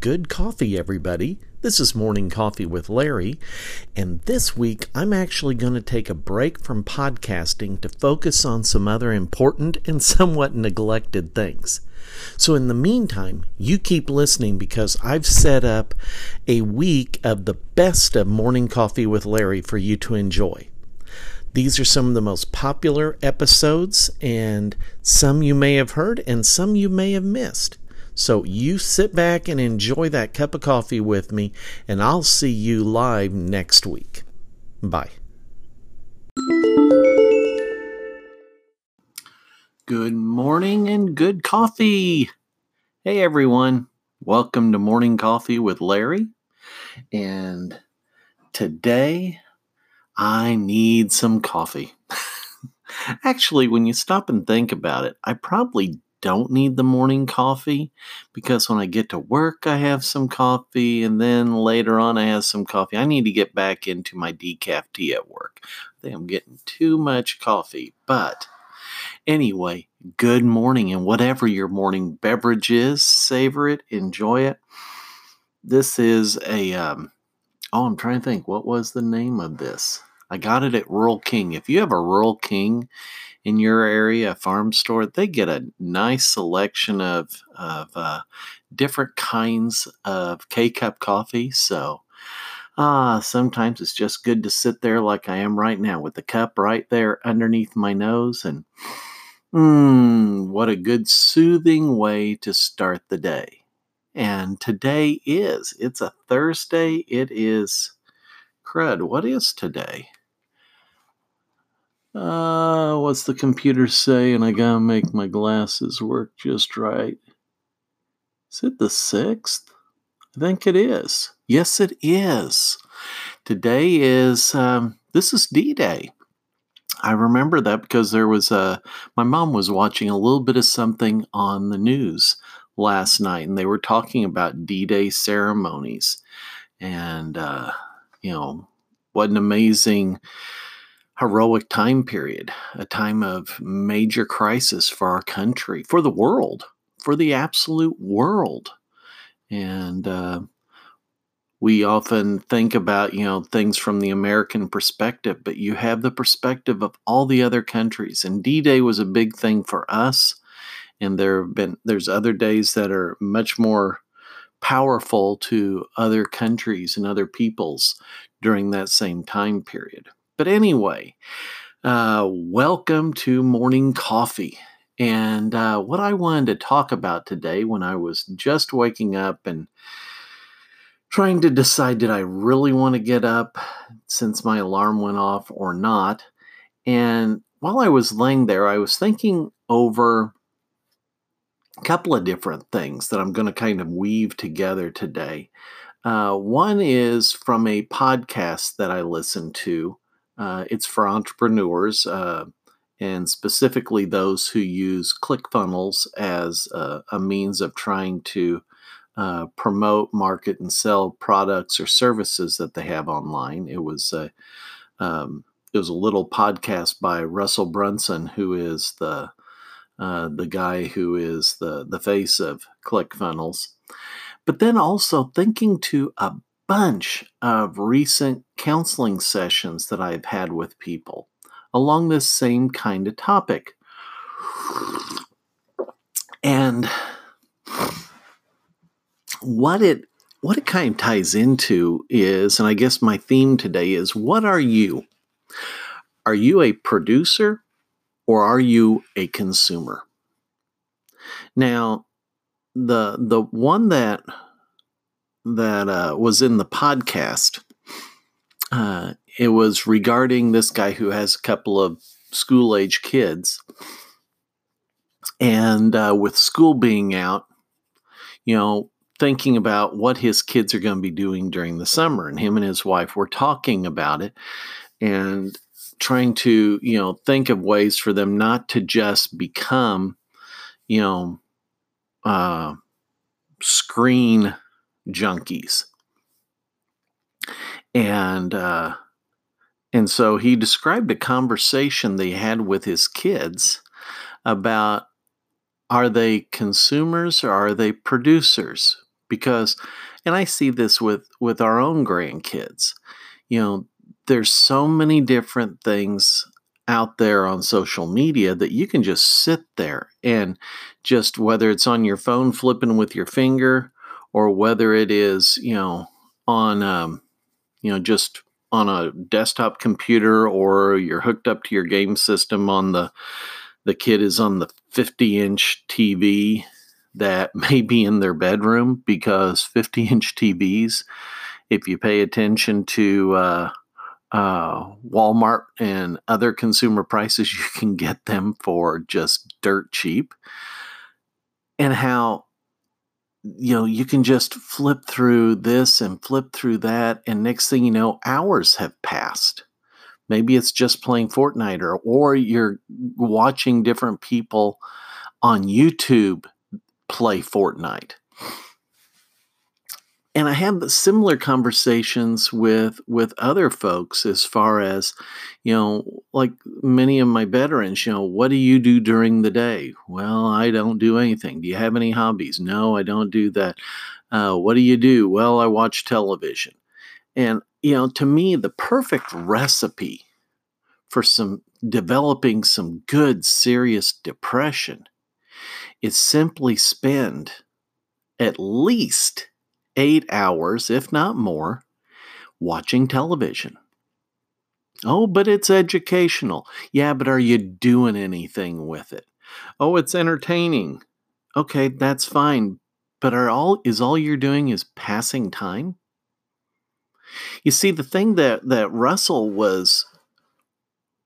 good coffee, everybody. This is Morning Coffee with Larry, and this week I'm actually going to take a break from podcasting to focus on some other important and somewhat neglected things. So, in the meantime, you keep listening because I've set up a week of the best of Morning Coffee with Larry for you to enjoy. These are some of the most popular episodes, and some you may have heard, and some you may have missed. So you sit back and enjoy that cup of coffee with me, and I'll see you live next week. Bye. Good morning and good coffee. Hey everyone, welcome to Morning Coffee with Larry. And today I need some coffee. Actually, when you stop and think about it, I probably don't need the morning coffee because when I get to work, I have some coffee, and then later on, I have some coffee. I need to get back into my decaf tea at work. I think I'm getting too much coffee. But anyway, good morning, and whatever your morning beverage is, savor it, enjoy it. This is a, um, oh, I'm trying to think, what was the name of this? I got it at Rural King. If you have a Rural King in your area, a farm store, they get a nice selection of, of uh, different kinds of K cup coffee. So, ah, sometimes it's just good to sit there like I am right now with the cup right there underneath my nose. And mmm, what a good soothing way to start the day. And today is, it's a Thursday. It is, crud, what is today? Uh, what's the computer say? And I gotta make my glasses work just right. Is it the 6th? I think it is. Yes, it is. Today is, um, this is D Day. I remember that because there was a, my mom was watching a little bit of something on the news last night and they were talking about D Day ceremonies. And, uh, you know, what an amazing heroic time period, a time of major crisis for our country, for the world, for the absolute world. And uh, we often think about, you know, things from the American perspective, but you have the perspective of all the other countries. And D-Day was a big thing for us. And there have been there's other days that are much more powerful to other countries and other peoples during that same time period. But anyway, uh, welcome to Morning Coffee. And uh, what I wanted to talk about today when I was just waking up and trying to decide did I really want to get up since my alarm went off or not. And while I was laying there, I was thinking over a couple of different things that I'm going to kind of weave together today. Uh, one is from a podcast that I listened to uh, it's for entrepreneurs uh, and specifically those who use ClickFunnels as a, a means of trying to uh, promote, market, and sell products or services that they have online. It was a um, it was a little podcast by Russell Brunson, who is the uh, the guy who is the the face of ClickFunnels. But then also thinking to a bunch of recent counseling sessions that I've had with people along this same kind of topic. And what it what it kind of ties into is and I guess my theme today is what are you? Are you a producer or are you a consumer? Now, the the one that that uh, was in the podcast. Uh, it was regarding this guy who has a couple of school age kids. And uh, with school being out, you know, thinking about what his kids are going to be doing during the summer. And him and his wife were talking about it and trying to, you know, think of ways for them not to just become, you know, uh, screen junkies. And uh, and so he described a conversation they had with his kids about are they consumers or are they producers? because and I see this with with our own grandkids. You know, there's so many different things out there on social media that you can just sit there and just whether it's on your phone flipping with your finger or whether it is you know on um, you know just on a desktop computer or you're hooked up to your game system on the the kid is on the 50 inch TV that may be in their bedroom because 50 inch TVs, if you pay attention to uh, uh, Walmart and other consumer prices, you can get them for just dirt cheap. And how you know you can just flip through this and flip through that and next thing you know hours have passed. Maybe it's just playing fortnite or or you're watching different people on youtube play fortnite and I have similar conversations with with other folks as far as you know like many of my veterans you know what do you do during the day? Well I don't do anything. Do you have any hobbies? No I don't do that. Uh, what do you do? Well I watch television. And you know to me the perfect recipe for some developing some good serious depression is simply spend at least eight hours, if not more, watching television. Oh, but it's educational. Yeah, but are you doing anything with it? Oh, it's entertaining. Okay, that's fine. But are all is all you're doing is passing time? You see, the thing that, that Russell was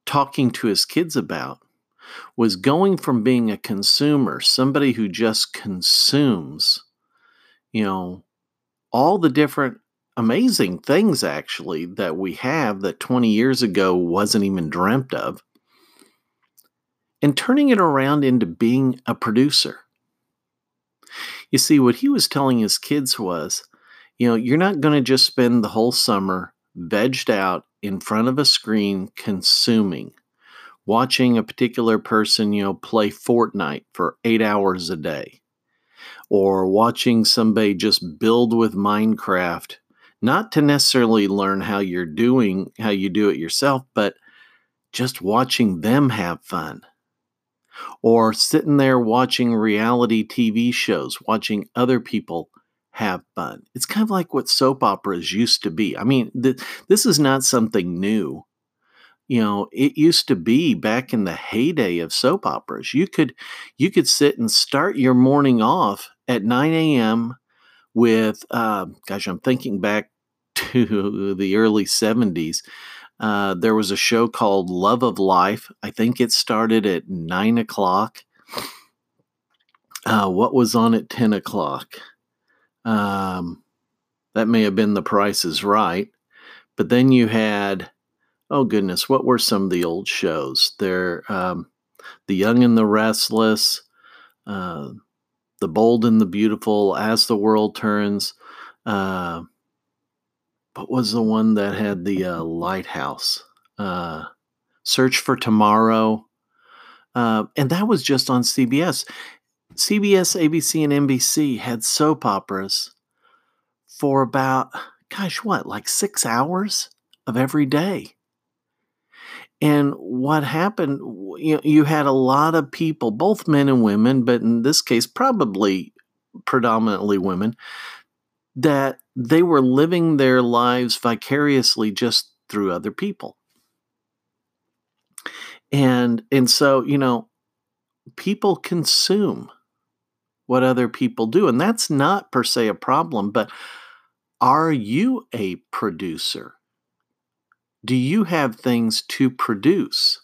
talking to his kids about was going from being a consumer, somebody who just consumes, you know, all the different amazing things actually that we have that 20 years ago wasn't even dreamt of and turning it around into being a producer. You see, what he was telling his kids was, you know, you're not going to just spend the whole summer vegged out in front of a screen consuming, watching a particular person, you know, play Fortnite for eight hours a day or watching somebody just build with Minecraft, not to necessarily learn how you're doing, how you do it yourself, but just watching them have fun. Or sitting there watching reality TV shows, watching other people have fun. It's kind of like what soap operas used to be. I mean, th- this is not something new you know it used to be back in the heyday of soap operas you could you could sit and start your morning off at 9 a.m with uh, gosh i'm thinking back to the early 70s uh, there was a show called love of life. I think it started at 9 o'clock. Uh, what was on at 10 o'clock? Um, that may have been the price is right but then you had oh goodness, what were some of the old shows? There, um, The Young and the Restless, uh, The Bold and the Beautiful, As the World Turns. Uh, what was the one that had the uh, lighthouse? Uh, Search for Tomorrow. Uh, and that was just on CBS. CBS, ABC, and NBC had soap operas for about, gosh, what, like six hours of every day. And what happened, you, know, you had a lot of people, both men and women, but in this case, probably predominantly women, that they were living their lives vicariously just through other people. And and so, you know, people consume what other people do. And that's not per se a problem, but are you a producer? Do you have things to produce?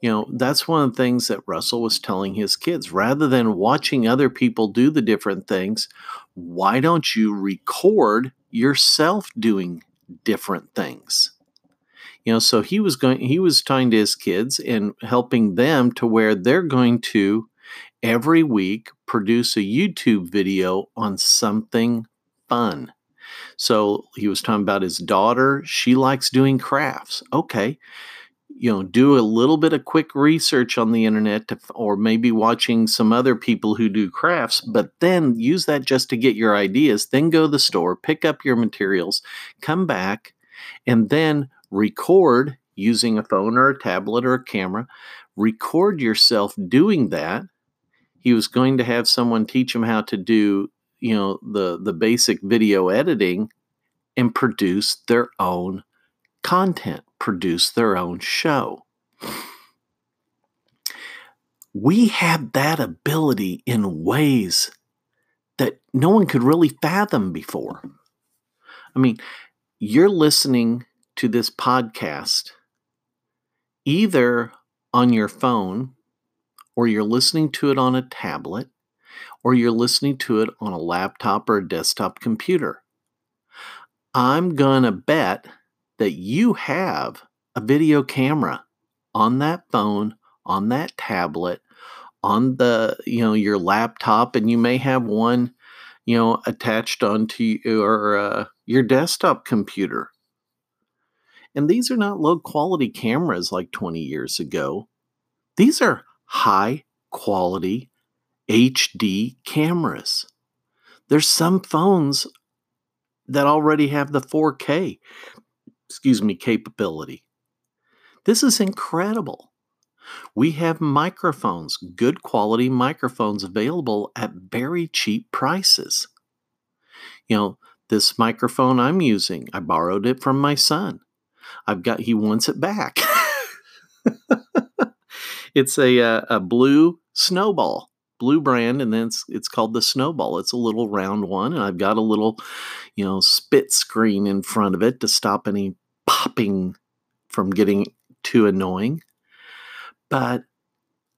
You know, that's one of the things that Russell was telling his kids. Rather than watching other people do the different things, why don't you record yourself doing different things? You know, so he was going, he was talking to his kids and helping them to where they're going to every week produce a YouTube video on something fun so he was talking about his daughter. She likes doing crafts. Okay. you know do a little bit of quick research on the internet to, or maybe watching some other people who do crafts but then use that just to get your ideas then go to the store pick up your materials come back and then record using a phone or a tablet or a camera record yourself doing that he was going to have someone teach him how to do you know the the basic video editing and produce their own content, produce their own show. We have that ability in ways that no one could really fathom before. I mean, you're listening to this podcast either on your phone or you're listening to it on a tablet or you're listening to it on a laptop or a desktop computer. I'm going to bet that you have a video camera on that phone, on that tablet, on the, you know, your laptop, and you may have one, you know, attached onto your, uh, your desktop computer. And these are not low quality cameras like 20 years ago. These are high quality HD cameras. There's some phones that already have the 4K, excuse me, capability. This is incredible. We have microphones, good quality microphones available at very cheap prices. You know, this microphone I'm using, I borrowed it from my son. I've got, he wants it back. it's a, a, uh, a blue snowball blue brand and then it's, it's called the snowball. It's a little round one and i've got a little you know spit screen in front of it to stop any popping from getting too annoying. But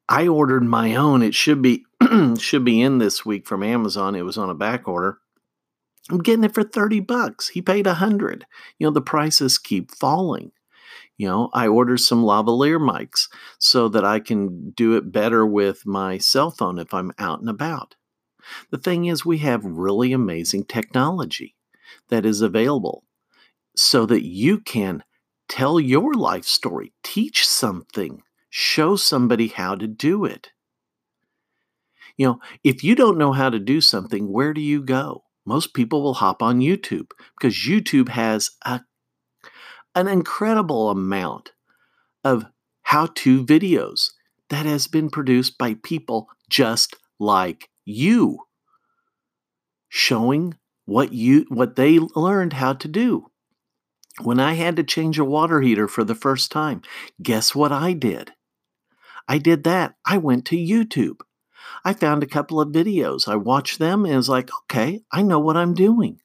i ordered my own. It should be should be in this week from amazon. It was on a back order. I'm getting it for 30 bucks. He paid a 100 you know the prices keep falling you know, I ordered some lavalier mics so that I can do it better with my cell phone if I'm out and about. The thing is, we have really amazing technology that is available so that you can tell your life story, teach something, show somebody how to do it. You know, if you don't know how to do something, where do you go? Most people will hop on YouTube because YouTube has a an incredible amount of how to videos that has been produced by people just like you showing what you what they learned how to do. When i had to change a water heater for the first time guess what i did? I did that. I went to youtube. I found a couple of videos. I watched them and was like okay i know what i'm doing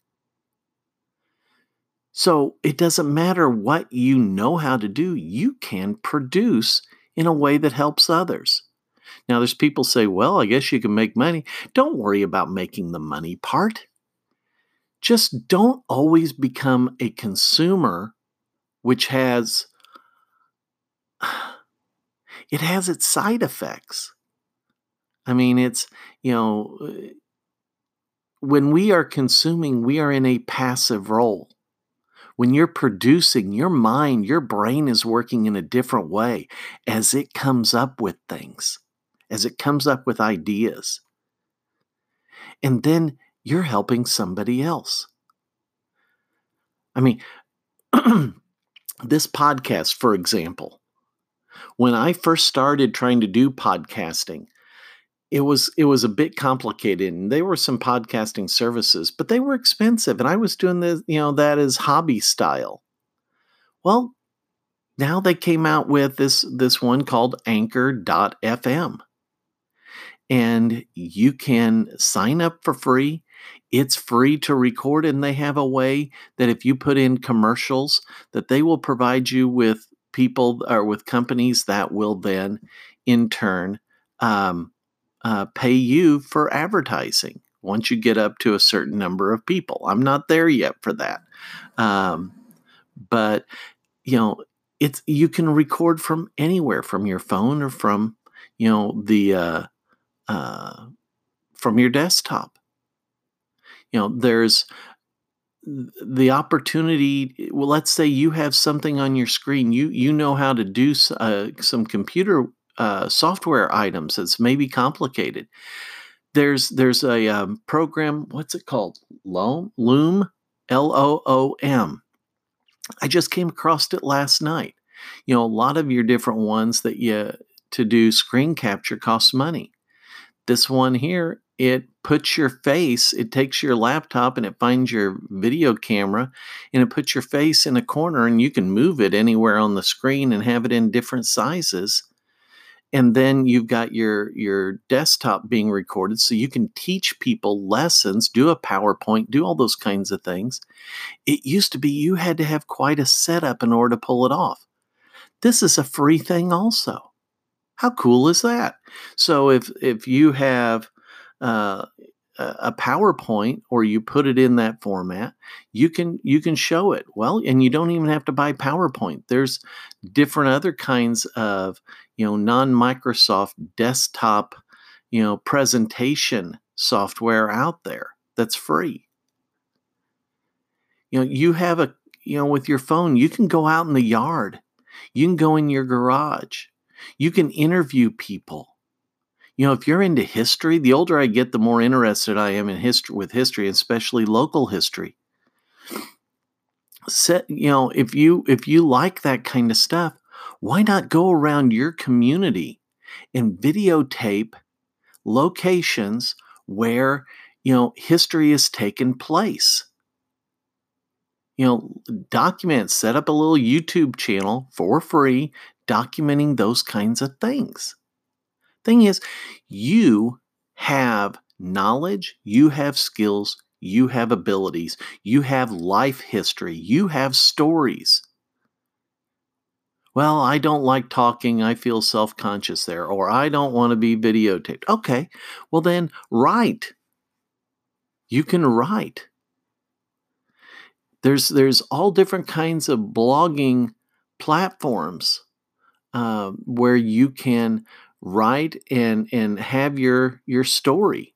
so it doesn't matter what you know how to do, you can produce in a way that helps others. Now, there's people say, well, I guess you can make money. Don't worry about making the money part. Just don't always become a consumer, which has it has its side effects. I mean, it's, you know, when we are consuming, we are in a passive role when you're producing, your mind, your brain is working in a different way as it comes up with things, as it comes up with ideas. And then you're helping somebody else. I mean, this podcast, for example, when I first started trying to do podcasting, it was it was a bit complicated and there were some podcasting services but they were expensive and i was doing the you know that as hobby style. Well now they came out with this this one called anchor.fm and you can sign up for free. It's free to record and they have a way that if you put in commercials that they will provide you with people or with companies that will then in turn um, uh, pay you for advertising once you get up to a certain number of people. I'm not there yet for that. Um, but, you know, it's you can record from anywhere from your phone or from, you know, the uh, uh, from your desktop. You know, there's the opportunity well let's say you have something on your screen you you know how to do uh, some computer uh, software items that's maybe complicated. There's there's a um, program what's it called? Loom? Loom l-o-o-m i just came across it last night. You know a lot of your different ones that you to do screen capture costs money. This one here it puts your face, it takes your laptop and it finds your video camera and it puts your face in a corner and you can move it anywhere on the screen and have it in different sizes. And then you've got your your desktop being recorded so you can teach people lessons, do a PowerPoint, do all those kinds of things. It used to be you had to have quite a setup in order to pull it off. This is a free thing also. How cool is that? So if if you have uh, a PowerPoint or you put it in that format, you can you can show it. Well, and you don't even have to buy PowerPoint. There's different other kinds of, you know, non-Microsoft desktop, you know, presentation software out there that's free. You know, you have a, you know, with your phone, you can go out in the yard. You can go in your garage. You can interview people you know, if you're into history, the older I get, the more interested I am in history with history, especially local history. Set, you know, if you if you like that kind of stuff, why not go around your community and videotape locations where you know history has taken place? You know, document, set up a little YouTube channel for free documenting those kinds of things. Thing is, you have knowledge, you have skills, you have abilities, you have life history, you have stories. Well, I don't like talking. I feel self conscious there, or I don't want to be videotaped. Okay, well, then write. You can write. There's, there's all different kinds of blogging platforms uh, where you can write and and have your your story.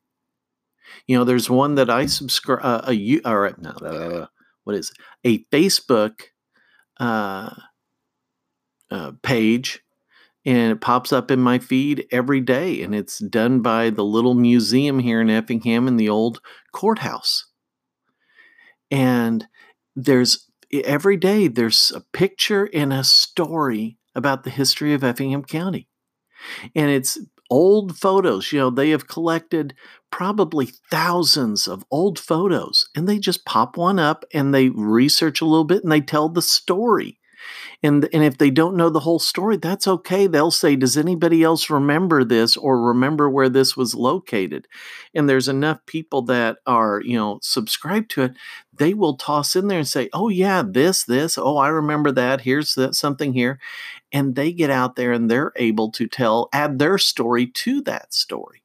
You know, there's one that I subscribe uh, a or no, uh, what is it? a Facebook uh, uh, page, and it pops up in my feed every day, and it's done by the little museum here in Effingham in the old courthouse. And there's every day there's a picture and a story about the history of Effingham County and it's old photos. You know, they have collected probably thousands of old photos and they just pop one up and they research a little bit and they tell the story. And, and if they don't know the whole story, that's okay. They'll say, Does anybody else remember this or remember where this was located? And there's enough people that are, you know, subscribed to it. They will toss in there and say, Oh, yeah, this, this. Oh, I remember that. Here's that, something here. And they get out there and they're able to tell, add their story to that story.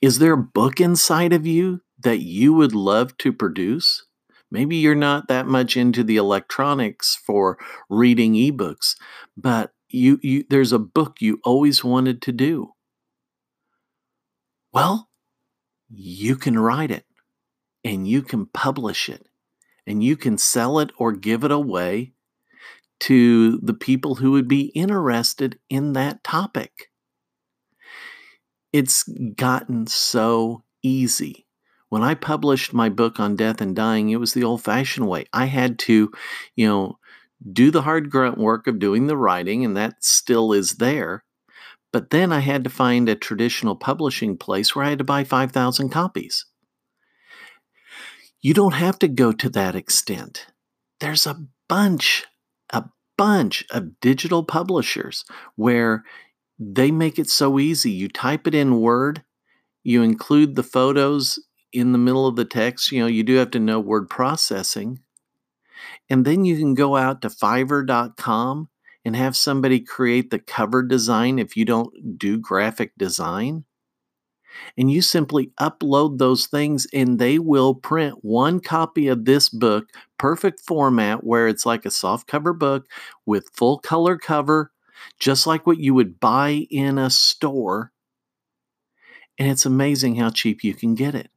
Is there a book inside of you that you would love to produce? Maybe you're not that much into the electronics for reading ebooks, but you, you there's a book you always wanted to do. Well, you can write it and you can publish it and you can sell it or give it away to the people who would be interested in that topic. It's gotten so easy when I published my book on death and dying, it was the old fashioned way. I had to, you know, do the hard grunt work of doing the writing, and that still is there. But then I had to find a traditional publishing place where I had to buy 5,000 copies. You don't have to go to that extent. There's a bunch, a bunch of digital publishers where they make it so easy. You type it in Word, you include the photos in the middle of the text, you know, you do have to know word processing. And then you can go out to fiverr.com and have somebody create the cover design if you don't do graphic design. And you simply upload those things and they will print one copy of this book, perfect format, where it's like a soft cover book with full color cover, just like what you would buy in a store. And it's amazing how cheap you can get it.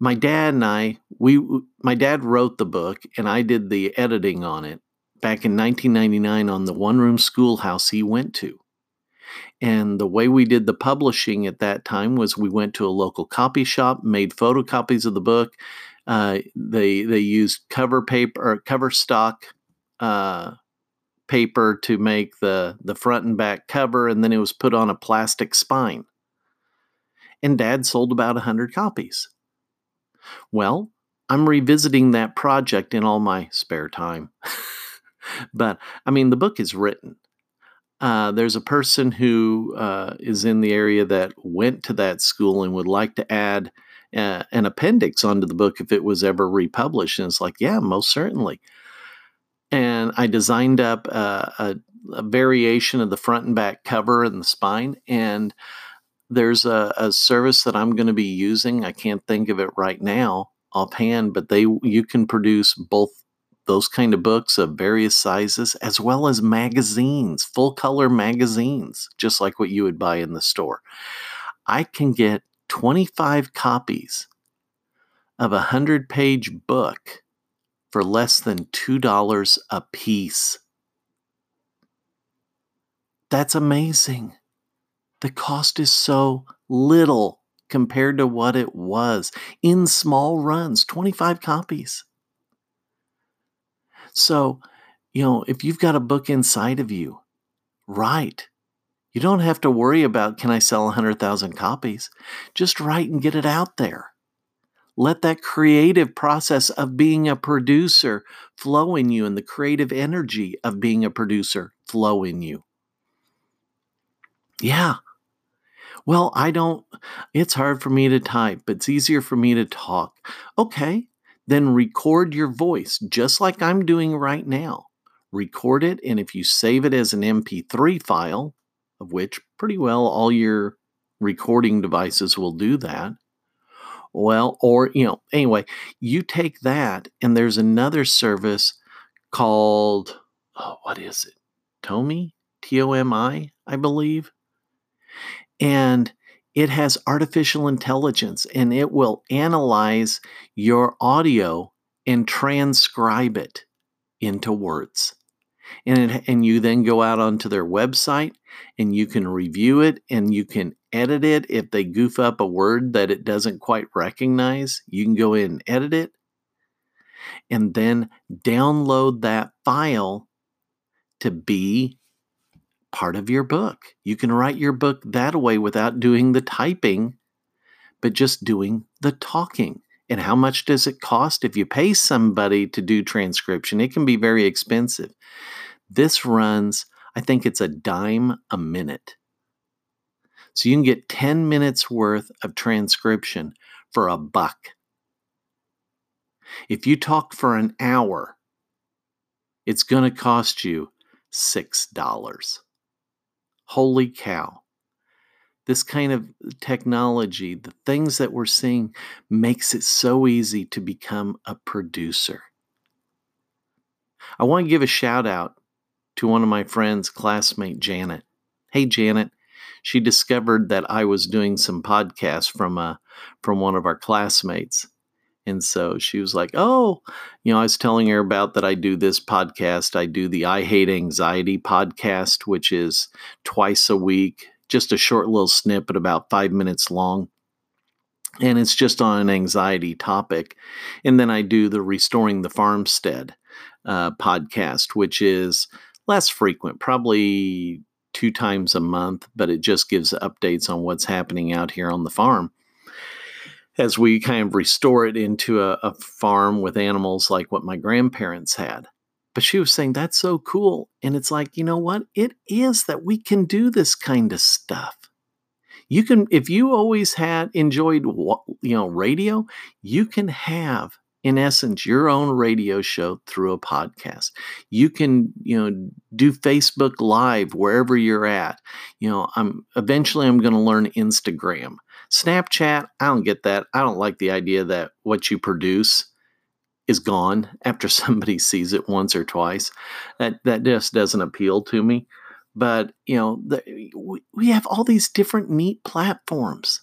My dad and I, we, my dad wrote the book and I did the editing on it back in 1999 on the one room schoolhouse he went to. And the way we did the publishing at that time was we went to a local copy shop, made photocopies of the book. Uh, they they used cover paper or cover stock uh, paper to make the the front and back cover, and then it was put on a plastic spine. And Dad sold about hundred copies. Well, I'm revisiting that project in all my spare time. but I mean, the book is written. Uh, there's a person who uh, is in the area that went to that school and would like to add uh, an appendix onto the book if it was ever republished. And it's like, yeah, most certainly. And I designed up a, a, a variation of the front and back cover and the spine. And there's a, a service that I'm going to be using. I can't think of it right now offhand, but they you can produce both those kind of books of various sizes as well as magazines, full color magazines, just like what you would buy in the store. I can get 25 copies of a 100 page book for less than $2 a piece. That's amazing. The cost is so little compared to what it was in small runs 25 copies. So, you know, if you've got a book inside of you, write. You don't have to worry about can I sell 100,000 copies? Just write and get it out there. Let that creative process of being a producer flow in you and the creative energy of being a producer flow in you. Yeah, well, I don't, it's hard for me to type, but it's easier for me to talk. Okay, then record your voice just like I'm doing right now. Record it, and if you save it as an MP3 file, of which pretty well all your recording devices will do that. Well, or, you know, anyway, you take that, and there's another service called, oh, what is it? Tomi? T O M I, I believe and it has artificial intelligence and it will analyze your audio and transcribe it into words. And, it, and you then go out onto their website and you can review it and you can edit it. If they goof up a word that it doesn't quite recognize, you can go in and edit it and then download that file to be part of your book. You can write your book that way without doing the typing, but just doing the talking. And how much does it cost? If you pay somebody to do transcription, it can be very expensive. This runs, I think it's a dime a minute. So you can get 10 minutes worth of transcription for a buck. If you talk for an hour, it's going to cost you $6. Holy cow. This kind of technology, the things that we're seeing, makes it so easy to become a producer. I want to give a shout out to one of my friends, classmate Janet. Hey, Janet. She discovered that I was doing some podcasts from a uh, from one of our classmates, and so she was like, Oh, you know, I was telling her about that I do this podcast. I do the I Hate Anxiety podcast, which is twice a week, just a short little snippet, about five minutes long. And it's just on an anxiety topic. And then I do the Restoring the Farmstead uh, podcast, which is less frequent, probably two times a month, but it just gives updates on what's happening out here on the farm as we kind of restore it into a, a farm with animals like what my grandparents had. But she was saying that's so cool. And it's like, you know what? It is that we can do this kind of stuff. You can, if you always had enjoyed, you know, radio, you can have, in essence, your own radio show through a podcast. You can, you know, do Facebook Live wherever you're at. You know, I'm eventually I'm going to learn Instagram. Snapchat, I don't get that. I don't like the idea that what you produce is gone after somebody sees it once or twice. That that just doesn't appeal to me. But you know, the, we, have all these different neat platforms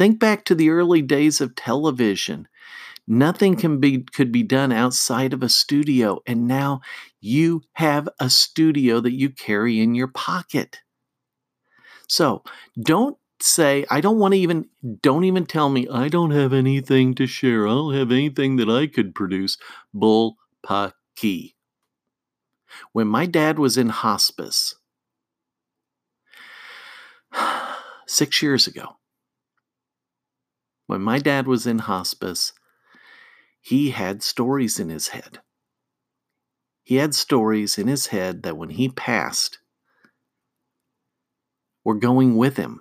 Think back to the early days of television. Nothing can be could be done outside of a studio and now you have a studio that you carry in your pocket. So, don't say I don't want to even don't even tell me I don't have anything to share. I don't have anything that I could produce. Bull pucky. When my dad was in hospice 6 years ago. When my dad was in hospice, he had stories in his head. He had stories in his head that when he passed were going with him.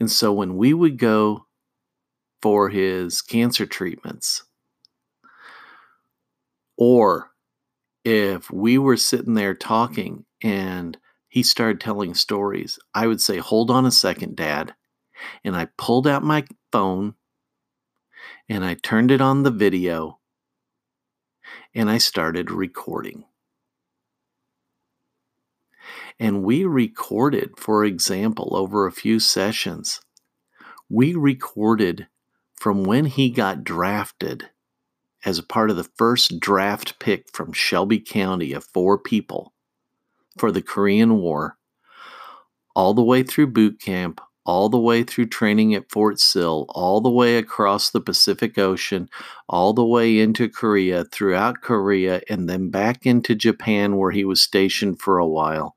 And so when we would go for his cancer treatments, or if we were sitting there talking and he started telling stories, I would say, Hold on a second, Dad. And I pulled out my phone and I turned it on the video and I started recording. And we recorded, for example, over a few sessions, we recorded from when he got drafted as a part of the first draft pick from Shelby County of four people for the Korean War, all the way through boot camp, all the way through training at Fort Sill, all the way across the Pacific Ocean, all the way into Korea, throughout Korea, and then back into Japan where he was stationed for a while.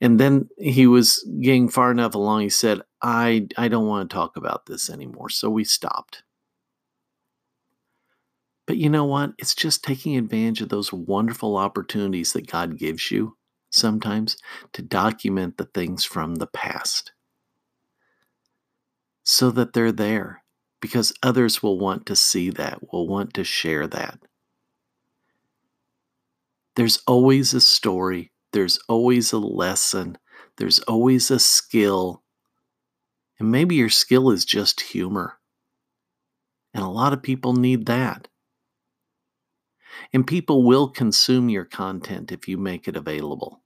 And then he was getting far enough along, he said, I, I don't want to talk about this anymore. So we stopped. But you know what? It's just taking advantage of those wonderful opportunities that God gives you sometimes to document the things from the past so that they're there because others will want to see that, will want to share that. There's always a story, there's always a lesson, there's always a skill. And maybe your skill is just humor. And a lot of people need that. And people will consume your content if you make it available.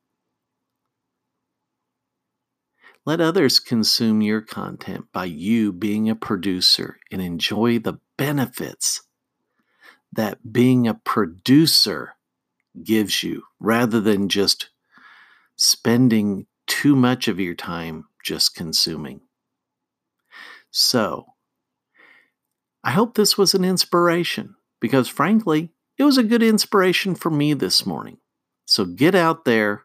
Let others consume your content by you being a producer and enjoy the benefits that being a producer gives you rather than just spending too much of your time just consuming. So, I hope this was an inspiration because, frankly, it was a good inspiration for me this morning. So get out there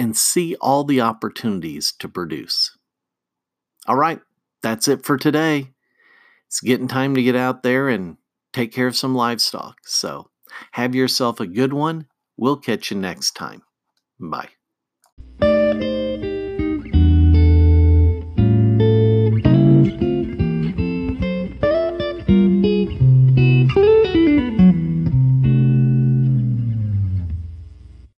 and see all the opportunities to produce. All right, that's it for today. It's getting time to get out there and take care of some livestock. So have yourself a good one. We'll catch you next time. Bye.